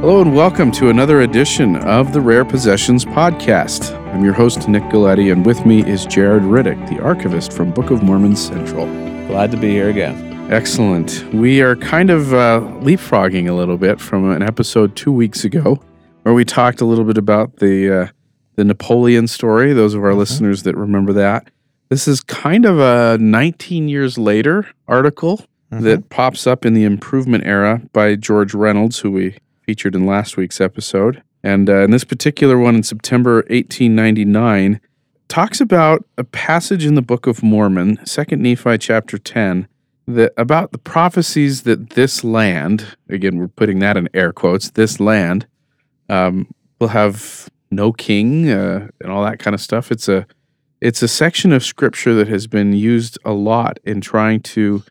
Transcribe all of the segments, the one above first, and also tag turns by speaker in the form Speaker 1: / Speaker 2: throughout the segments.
Speaker 1: Hello and welcome to another edition of the Rare Possessions Podcast. I'm your host, Nick Galieti, and with me is Jared Riddick, the archivist from Book of Mormon Central.
Speaker 2: Glad to be here again.
Speaker 1: Excellent. We are kind of uh, leapfrogging a little bit from an episode two weeks ago where we talked a little bit about the, uh, the Napoleon story, those of our listeners that remember that. This is kind of a 19 years later article that pops up in the improvement era by George Reynolds, who we featured in last week's episode. And uh, in this particular one in September 1899, talks about a passage in the Book of Mormon, 2nd Nephi chapter 10, that about the prophecies that this land, again, we're putting that in air quotes, this land, um, will have no king uh, and all that kind of stuff. It's a it's a section of scripture that has been used a lot in trying to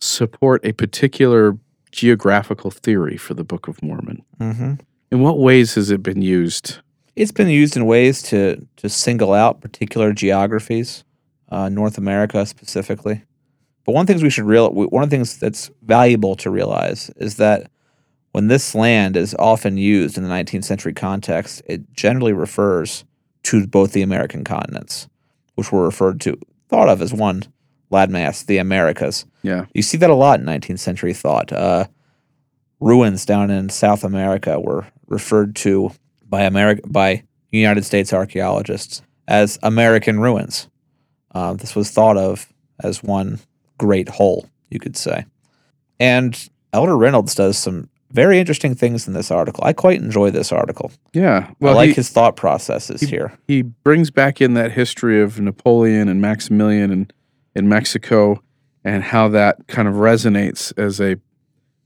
Speaker 1: support a particular geographical theory for the Book of Mormon.
Speaker 2: Mm-hmm.
Speaker 1: In what ways has it been used?
Speaker 2: It's been used in ways to to single out particular geographies, uh, North America specifically. But one thing we should real one of the things that's valuable to realize is that when this land is often used in the 19th century context, it generally refers to both the American continents, which were referred to thought of as one landmass, the Americas.
Speaker 1: Yeah.
Speaker 2: You see that a lot in 19th century thought. Uh, ruins down in South America were referred to by America by United States archaeologists as American ruins. Uh, this was thought of as one great whole, you could say. And Elder Reynolds does some very interesting things in this article. I quite enjoy this article.
Speaker 1: Yeah.
Speaker 2: I like
Speaker 1: he,
Speaker 2: his thought processes here.
Speaker 1: he brings back in that history of Napoleon and Maximilian and in Mexico and how that kind of resonates as a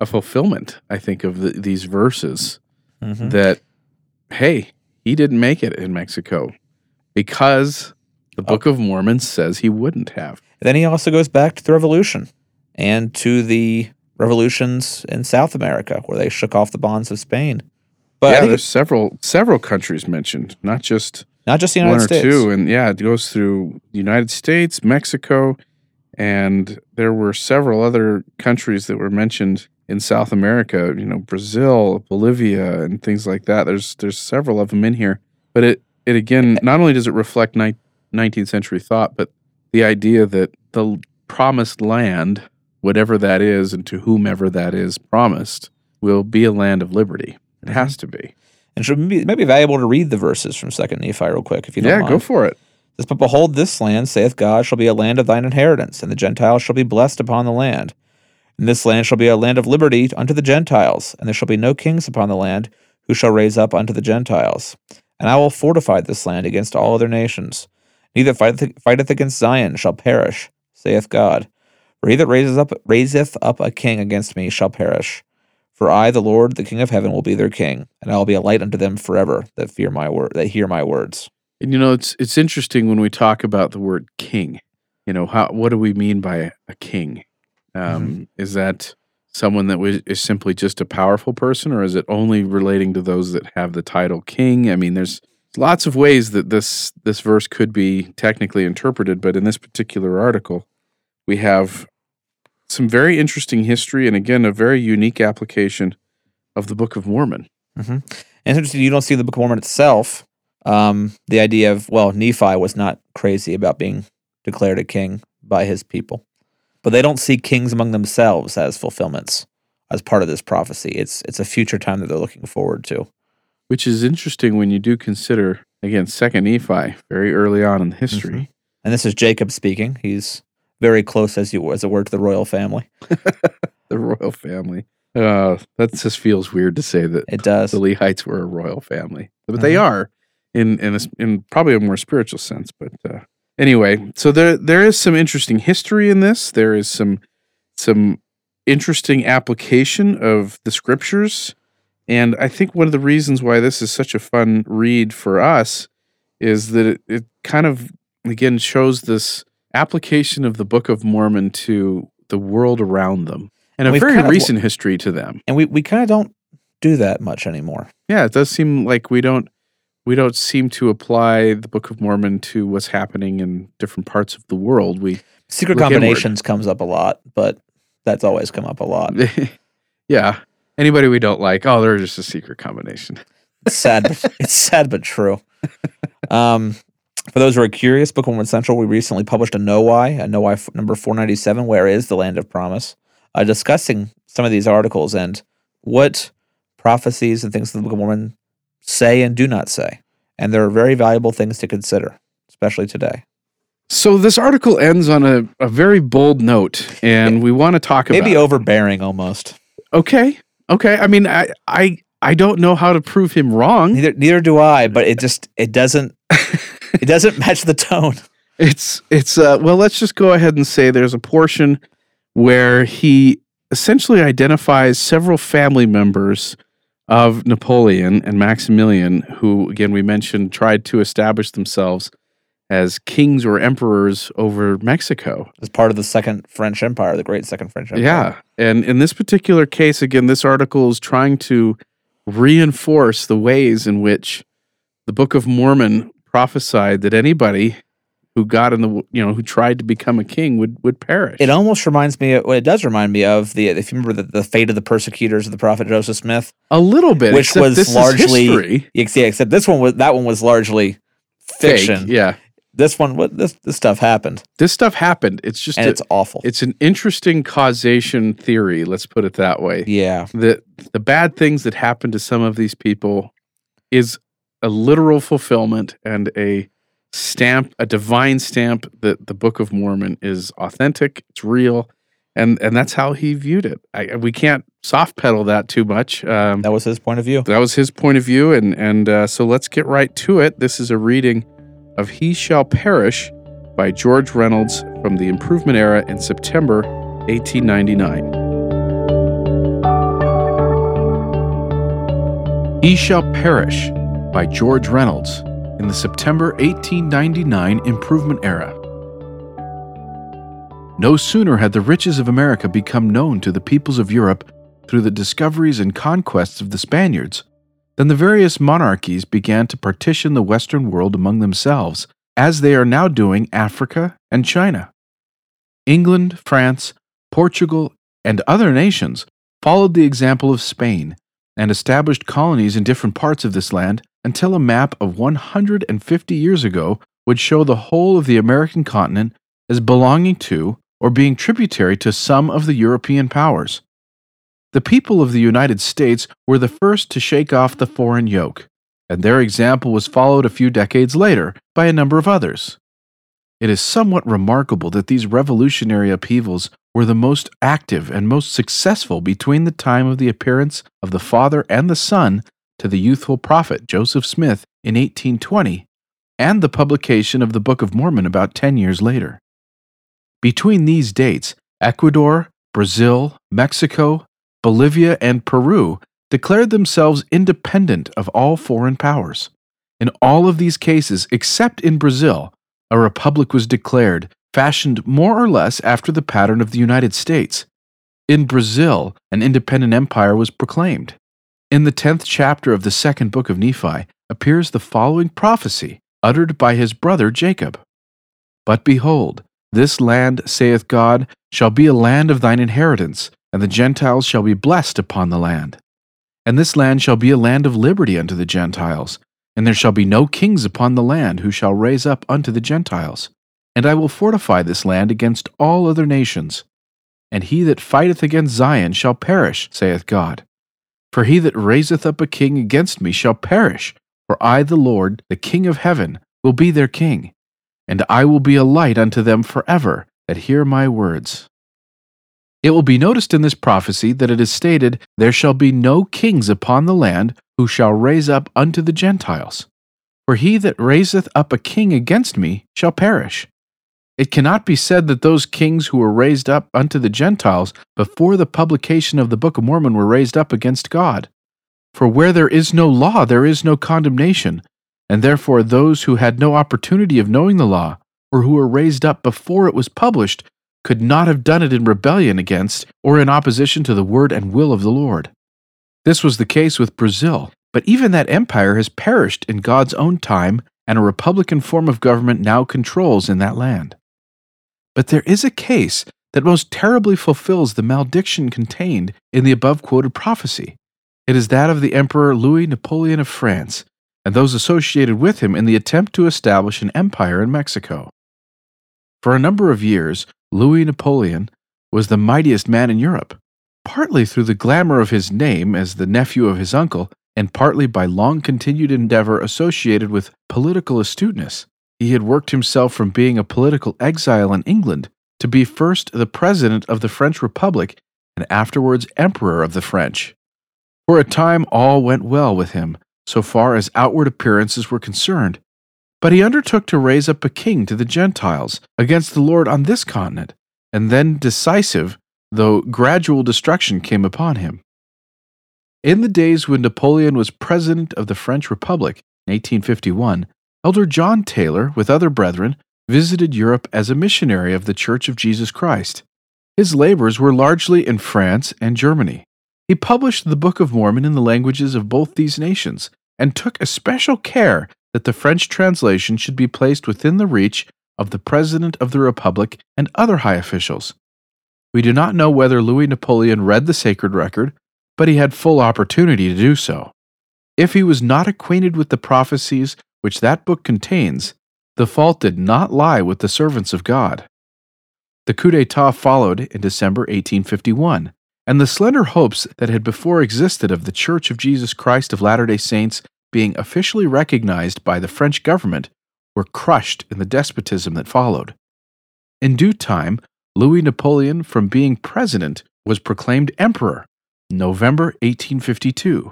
Speaker 1: a fulfillment, I think, of the, these verses
Speaker 2: Mhm.
Speaker 1: that hey, he didn't make it in Mexico because the Book of Mormon says he wouldn't have.
Speaker 2: Then he also goes back to the revolution and to the revolutions in South America where they shook off the bonds of Spain. But
Speaker 1: yeah, there's several several countries mentioned, not just
Speaker 2: not just the
Speaker 1: one
Speaker 2: United
Speaker 1: or
Speaker 2: States.
Speaker 1: two. And yeah, it goes through the United States, Mexico, and there were several other countries that were mentioned in South America. You know, Brazil, Bolivia, and things like that. There's there's several of them in here. But it it again not only does it reflect ni- 19th century thought, but the idea that the promised land, whatever that is, and to whomever that is promised, will be a land of liberty. It
Speaker 2: Mm-hmm.
Speaker 1: has to be.
Speaker 2: And should be, it might be valuable to read the verses from Second Nephi real quick, if you don't
Speaker 1: Yeah,
Speaker 2: mind.
Speaker 1: go for it.
Speaker 2: This, but behold, this land, saith God, shall be a land of thine inheritance, and the Gentiles shall be blessed upon the land. And this land shall be a land of liberty unto the Gentiles, and there shall be no kings upon the land who shall raise up unto the Gentiles. And I will fortify this land against all other nations. Neither fighteth, fighteth against Zion shall perish, saith God. For he that raises up, raiseth up a king against me shall perish. For I, the Lord, the King of heaven, will be their king, and I will be a light unto them forever that fear my word, that hear my words.
Speaker 1: And you know, it's it's interesting when we talk about the word king. You know, how what do we mean by a king? Um, Is that someone that was, is simply just a powerful person, or is it only relating to those that have the title king? I mean, there's lots of ways that this this verse could be technically interpreted, but in this particular article, we have some very interesting history, and again, a very unique application of the Book of Mormon.
Speaker 2: And it's interesting, you don't see the Book of Mormon itself um, the idea of, well, Nephi was not crazy about being declared a king by his people. But they don't see kings among themselves as fulfillments, as part of this prophecy. It's it's a future time that they're looking forward to.
Speaker 1: which is interesting when you do consider again second nephi very early on in the history
Speaker 2: And this is Jacob speaking. He's very close as you as it were to the royal family.
Speaker 1: the royal family uh that just feels weird to say that
Speaker 2: It does.
Speaker 1: the lehites were a royal family but they are in in a, in probably a more spiritual sense but uh anyway so there there is some interesting history in this there is some some interesting application of the scriptures and i think one of the reasons why this is such a fun read for us is that it, it kind of again shows this application of the book of mormon to the world around them and a very
Speaker 2: kind of-
Speaker 1: recent history to them
Speaker 2: And we, we kind of don't do that much anymore.
Speaker 1: yeah, it does seem like we don't we don't seem to apply the Book of Mormon to what's happening in different parts of the world. We
Speaker 2: Secret
Speaker 1: Look inward.
Speaker 2: combinations comes up a lot, but that's always come up a lot.
Speaker 1: yeah. Anybody we don't like, oh, they're just a secret combination.
Speaker 2: It's sad. but- it's sad but true. Um, for those who are curious, Book of Mormon Central, we recently published a Know Why, a Know Why number 497, Where is the Land of Promise, uh, discussing some of these articles and what prophecies and things in the Book of Mormon say and do not say. And there are very valuable things to consider, especially today.
Speaker 1: So this article ends on a, a very bold note, and we want to talk about
Speaker 2: Maybe overbearing almost.
Speaker 1: Okay. Okay. I mean, I, I, I don't know how to prove him wrong.
Speaker 2: Neither neither do I, but it just it doesn't it doesn't match the tone.
Speaker 1: It's, it's, uh, well, let's just go ahead and say there's a portion where he essentially identifies several family members of Napoleon and Maximilian, who, again, we mentioned tried to establish themselves as kings or emperors over Mexico.
Speaker 2: As part of the second French Empire, the great second French Empire.
Speaker 1: Yeah. And in this particular case, again, this article is trying to reinforce the ways in which the Book of Mormon prophesied that anybody who got in the, you know, who tried to become a king would, would perish.
Speaker 2: It almost reminds me. Of, well, it does remind me of the. If you remember the, the fate of the persecutors of the prophet Joseph Smith,
Speaker 1: a little bit,
Speaker 2: which was largely. Yeah, except this one was that one was largely
Speaker 1: Fake,
Speaker 2: fiction.
Speaker 1: Yeah.
Speaker 2: This one, what this this stuff happened,
Speaker 1: This stuff happened. It's just,
Speaker 2: and
Speaker 1: a-
Speaker 2: it's awful.
Speaker 1: it's an interesting causation theory. Let's put it that way.
Speaker 2: yeah,
Speaker 1: the the bad things that happen to some of these people is a literal fulfillment and a stamp a divine stamp that the book of mormon is authentic it's real and and that's how he viewed it. I, we can't soft pedal that too much um,
Speaker 2: that was his point of view.
Speaker 1: that was his point of view and and uh, so let's get right to it. This is a reading of he shall perish by george reynolds from the improvement era in september 1899 He Shall Perish by George Reynolds in the September 1899 Improvement Era. No sooner had the riches of America become known to the peoples of Europe through the discoveries and conquests of the Spaniards than the various monarchies began to partition the Western world among themselves, as they are now doing Africa and China. England, France, Portugal, and other nations followed the example of Spain and established colonies in different parts of this land until a map of 150 years ago would show the whole of the American continent as belonging to or being tributary to some of the European powers. The people of the United States were the first to shake off the foreign yoke, and their example was followed a few decades later by a number of others. It is somewhat remarkable that these revolutionary upheavals were the most active and most successful between the time of the appearance of the Father and the Son to the youthful prophet Joseph Smith in 1820 and the publication of the Book of Mormon about 10 years later. Between these dates, Ecuador, Brazil, Mexico, Bolivia, and Peru declared themselves independent of all foreign powers. In all of these cases, except in Brazil, a republic was declared, fashioned more or less after the pattern of the United States. In Brazil, an independent empire was proclaimed. In the tenth chapter of the second book of Nephi appears the following prophecy, uttered by his brother Jacob But behold, this land, saith God, shall be a land of thine inheritance, and the Gentiles shall be blessed upon the land. And this land shall be a land of liberty unto the Gentiles, and there shall be no kings upon the land who shall raise up unto the Gentiles. And I will fortify this land against all other nations. And he that fighteth against Zion shall perish, saith God. For he that raiseth up a king against me shall perish, for I, the Lord, the King of heaven, will be their king. And I will be a light unto them forever that hear my words. It will be noticed in this prophecy that it is stated, There shall be no kings upon the land who shall raise up unto the Gentiles. For he that raiseth up a king against me shall perish. It cannot be said that those kings who were raised up unto the Gentiles before the publication of the Book of Mormon were raised up against God. For where there is no law, there is no condemnation, and therefore those who had no opportunity of knowing the law, or who were raised up before it was published, could not have done it in rebellion against or in opposition to the word and will of the Lord. This was the case with Brazil, but even that empire has perished in God's own time, and a republican form of government now controls in that land. But there is a case that most terribly fulfills the malediction contained in the above quoted prophecy. It is that of the Emperor Louis Napoleon of France and those associated with him in the attempt to establish an empire in Mexico. For a number of years, Louis Napoleon was the mightiest man in Europe, partly through the glamour of his name as the nephew of his uncle, and partly by long continued endeavor associated with political astuteness. He had worked himself from being a political exile in England to be first the president of the French Republic and afterwards emperor of the French. For a time, all went well with him, so far as outward appearances were concerned. But he undertook to raise up a king to the Gentiles against the Lord on this continent, and then decisive, though gradual destruction came upon him. In the days when Napoleon was president of the French Republic in 1851, Elder John Taylor, with other brethren, visited Europe as a missionary of the Church of Jesus Christ. His labors were largely in France and Germany. He published the Book of Mormon in the languages of both these nations and took especial care that the French translation should be placed within the reach of the President of the Republic and other high officials. We do not know whether Louis Napoleon read the sacred record but he had full opportunity to do so. If he was not acquainted with the prophecies which that book contains, the fault did not lie with the servants of God. The coup d'etat followed in December 1851, and the slender hopes that had before existed of the Church of Jesus Christ of Latter day Saints being officially recognized by the French government were crushed in the despotism that followed. In due time, Louis Napoleon, from being president, was proclaimed emperor November 1852.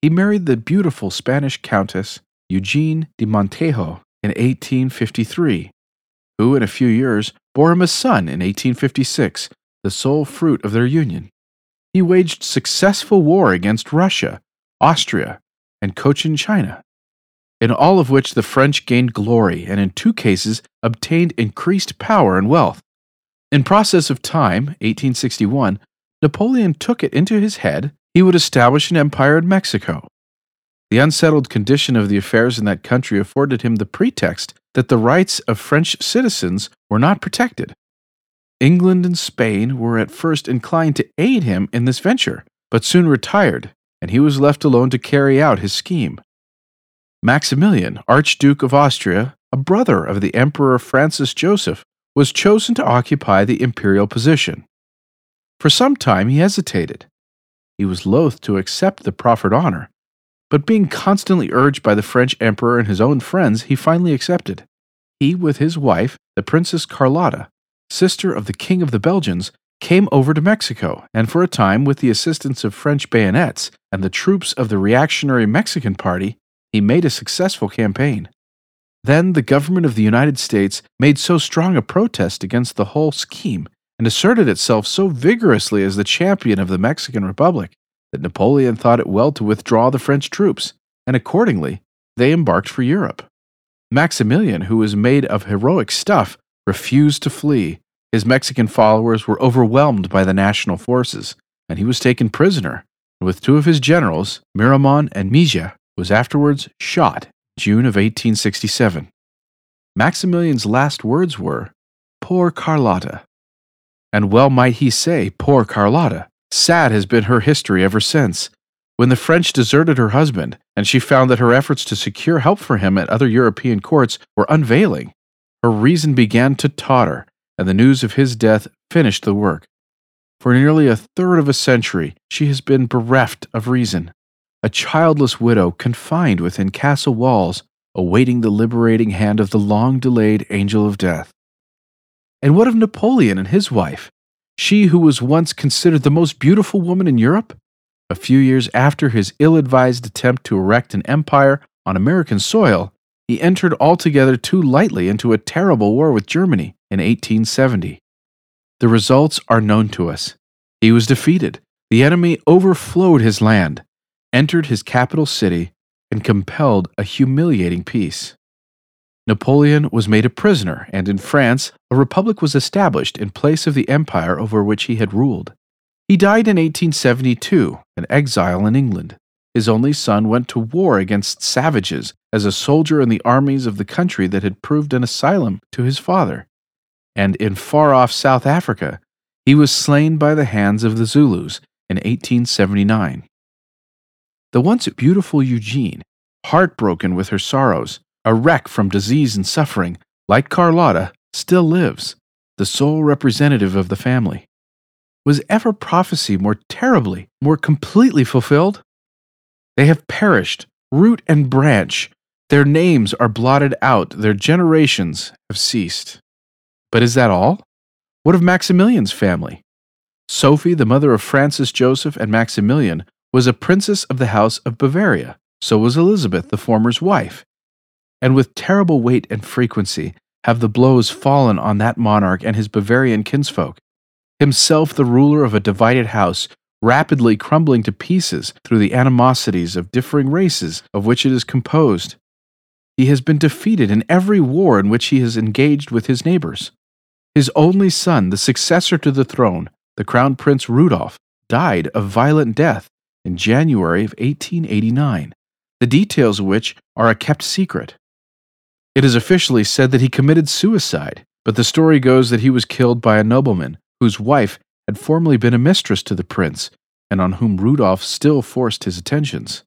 Speaker 1: He married the beautiful Spanish Countess Eugene de Montijo in 1853, who in a few years bore him a son in 1856, the sole fruit of their union. He waged successful war against Russia, Austria, and Cochin China, in all of which the French gained glory and in two cases obtained increased power and wealth. In process of time, 1861, Napoleon took it into his head he would establish an empire in Mexico. The unsettled condition of the affairs in that country afforded him the pretext that the rights of French citizens were not protected. England and Spain were at first inclined to aid him in this venture, but soon retired, and he was left alone to carry out his scheme. Maximilian, Archduke of Austria, a brother of the Emperor Francis Joseph, was chosen to occupy the imperial position. For some time he hesitated. He was loath to accept the proffered honor, but being constantly urged by the French emperor and his own friends, he finally accepted. He, with his wife, the Princess Carlotta, sister of the King of the Belgians, came over to Mexico, and for a time, with the assistance of French bayonets and the troops of the reactionary Mexican Party, he made a successful campaign. Then the government of the United States made so strong a protest against the whole scheme and asserted itself so vigorously as the champion of the Mexican Republic that Napoleon thought it well to withdraw the French troops, and accordingly, they embarked for Europe. Maximilian, who was made of heroic stuff, refused to flee. His Mexican followers were overwhelmed by the national forces, and he was taken prisoner, with two of his generals, Miramon and Mejia, was afterwards shot June of 1867. Maximilian's last words were, Poor Carlotta, and well might he say, Poor Carlotta. Sad has been her history ever since. When the French deserted her husband, and she found that her efforts to secure help for him at other European courts were unavailing, her reason began to totter, and the news of his death finished the work. For nearly a third of a century, she has been bereft of reason, a childless widow confined within castle walls, awaiting the liberating hand of the long delayed angel of death. And what of Napoleon and his wife? She who was once considered the most beautiful woman in Europe? A few years after his ill advised attempt to erect an empire on American soil, he entered altogether too lightly into a terrible war with Germany in 1870. The results are known to us. He was defeated. The enemy overflowed his land, entered his capital city, and compelled a humiliating peace. Napoleon was made a prisoner, and in France, a republic was established in place of the empire over which he had ruled. He died in 1872, an exile in England. His only son went to war against savages as a soldier in the armies of the country that had proved an asylum to his father. And in far off South Africa, He was slain by the hands of the Zulus in 1879. The once beautiful Eugene, heartbroken with her sorrows, a wreck from disease and suffering, like Carlotta, still lives, the sole representative of the family. Was ever prophecy more terribly, more completely fulfilled? They have perished, root and branch. Their names are blotted out, their generations have ceased. But is that all? What of Maximilian's family? Sophie, the mother of Francis Joseph and Maximilian, was a princess of the House of Bavaria. So was Elizabeth, the former's wife. And with terrible weight and frequency have the blows fallen on that monarch and his Bavarian kinsfolk. Himself the ruler of a divided house, rapidly crumbling to pieces through the animosities of differing races of which it is composed. He has been defeated in every war in which he has engaged with his neighbors. His only son, the successor to the throne, the Crown Prince Rudolf, died of violent death in January of 1889, the details of which are a kept secret. It is officially said that he committed suicide, but the story goes that he was killed by a nobleman whose wife had formerly been a mistress to the prince and on whom Rudolf still forced his attentions.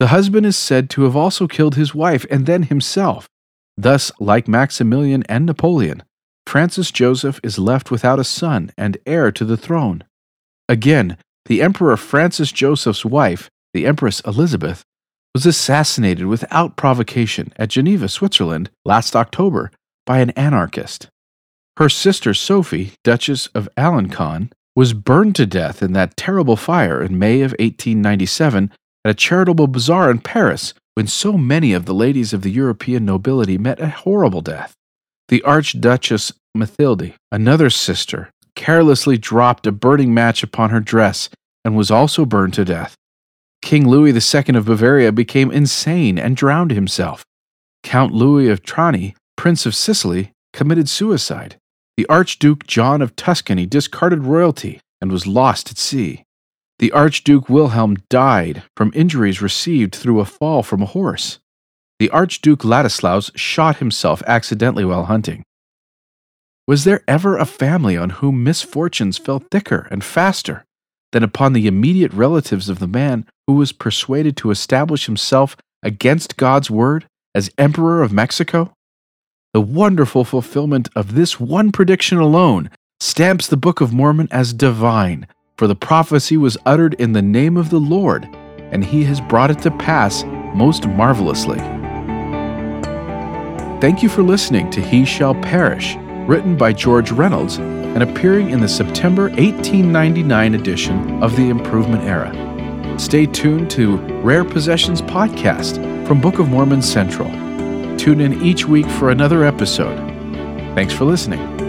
Speaker 1: The husband is said to have also killed his wife and then himself. Thus, like Maximilian and Napoleon, Francis Joseph is left without a son and heir to the throne. Again, the Emperor Francis Joseph's wife, the Empress Elizabeth, was assassinated without provocation at Geneva, Switzerland, last October by an anarchist. Her sister Sophie, Duchess of Alencon, was burned to death in that terrible fire in May of 1897 at a charitable bazaar in Paris when so many of the ladies of the European nobility met a horrible death. The Archduchess Mathilde, another sister, carelessly dropped a burning match upon her dress and was also burned to death. King Louis II of Bavaria became insane and drowned himself. Count Louis of Trani, Prince of Sicily, committed suicide. The Archduke John of Tuscany discarded royalty and was lost at sea. The Archduke Wilhelm died from injuries received through a fall from a horse. The Archduke Ladislaus shot himself accidentally while hunting. Was there ever a family on whom misfortunes fell thicker and faster than upon the immediate relatives of the man who was persuaded to establish himself against God's word as Emperor of Mexico? The wonderful fulfillment of this one prediction alone stamps the Book of Mormon as divine, for the prophecy was uttered in the name of the Lord, and he has brought it to pass most marvelously. Thank you for listening to He Shall Perish, written by George Reynolds and appearing in the September 1899 edition of the Improvement Era. Stay tuned to Rare Possessions podcast from Book of Mormon Central. Tune in each week for another episode. Thanks for listening.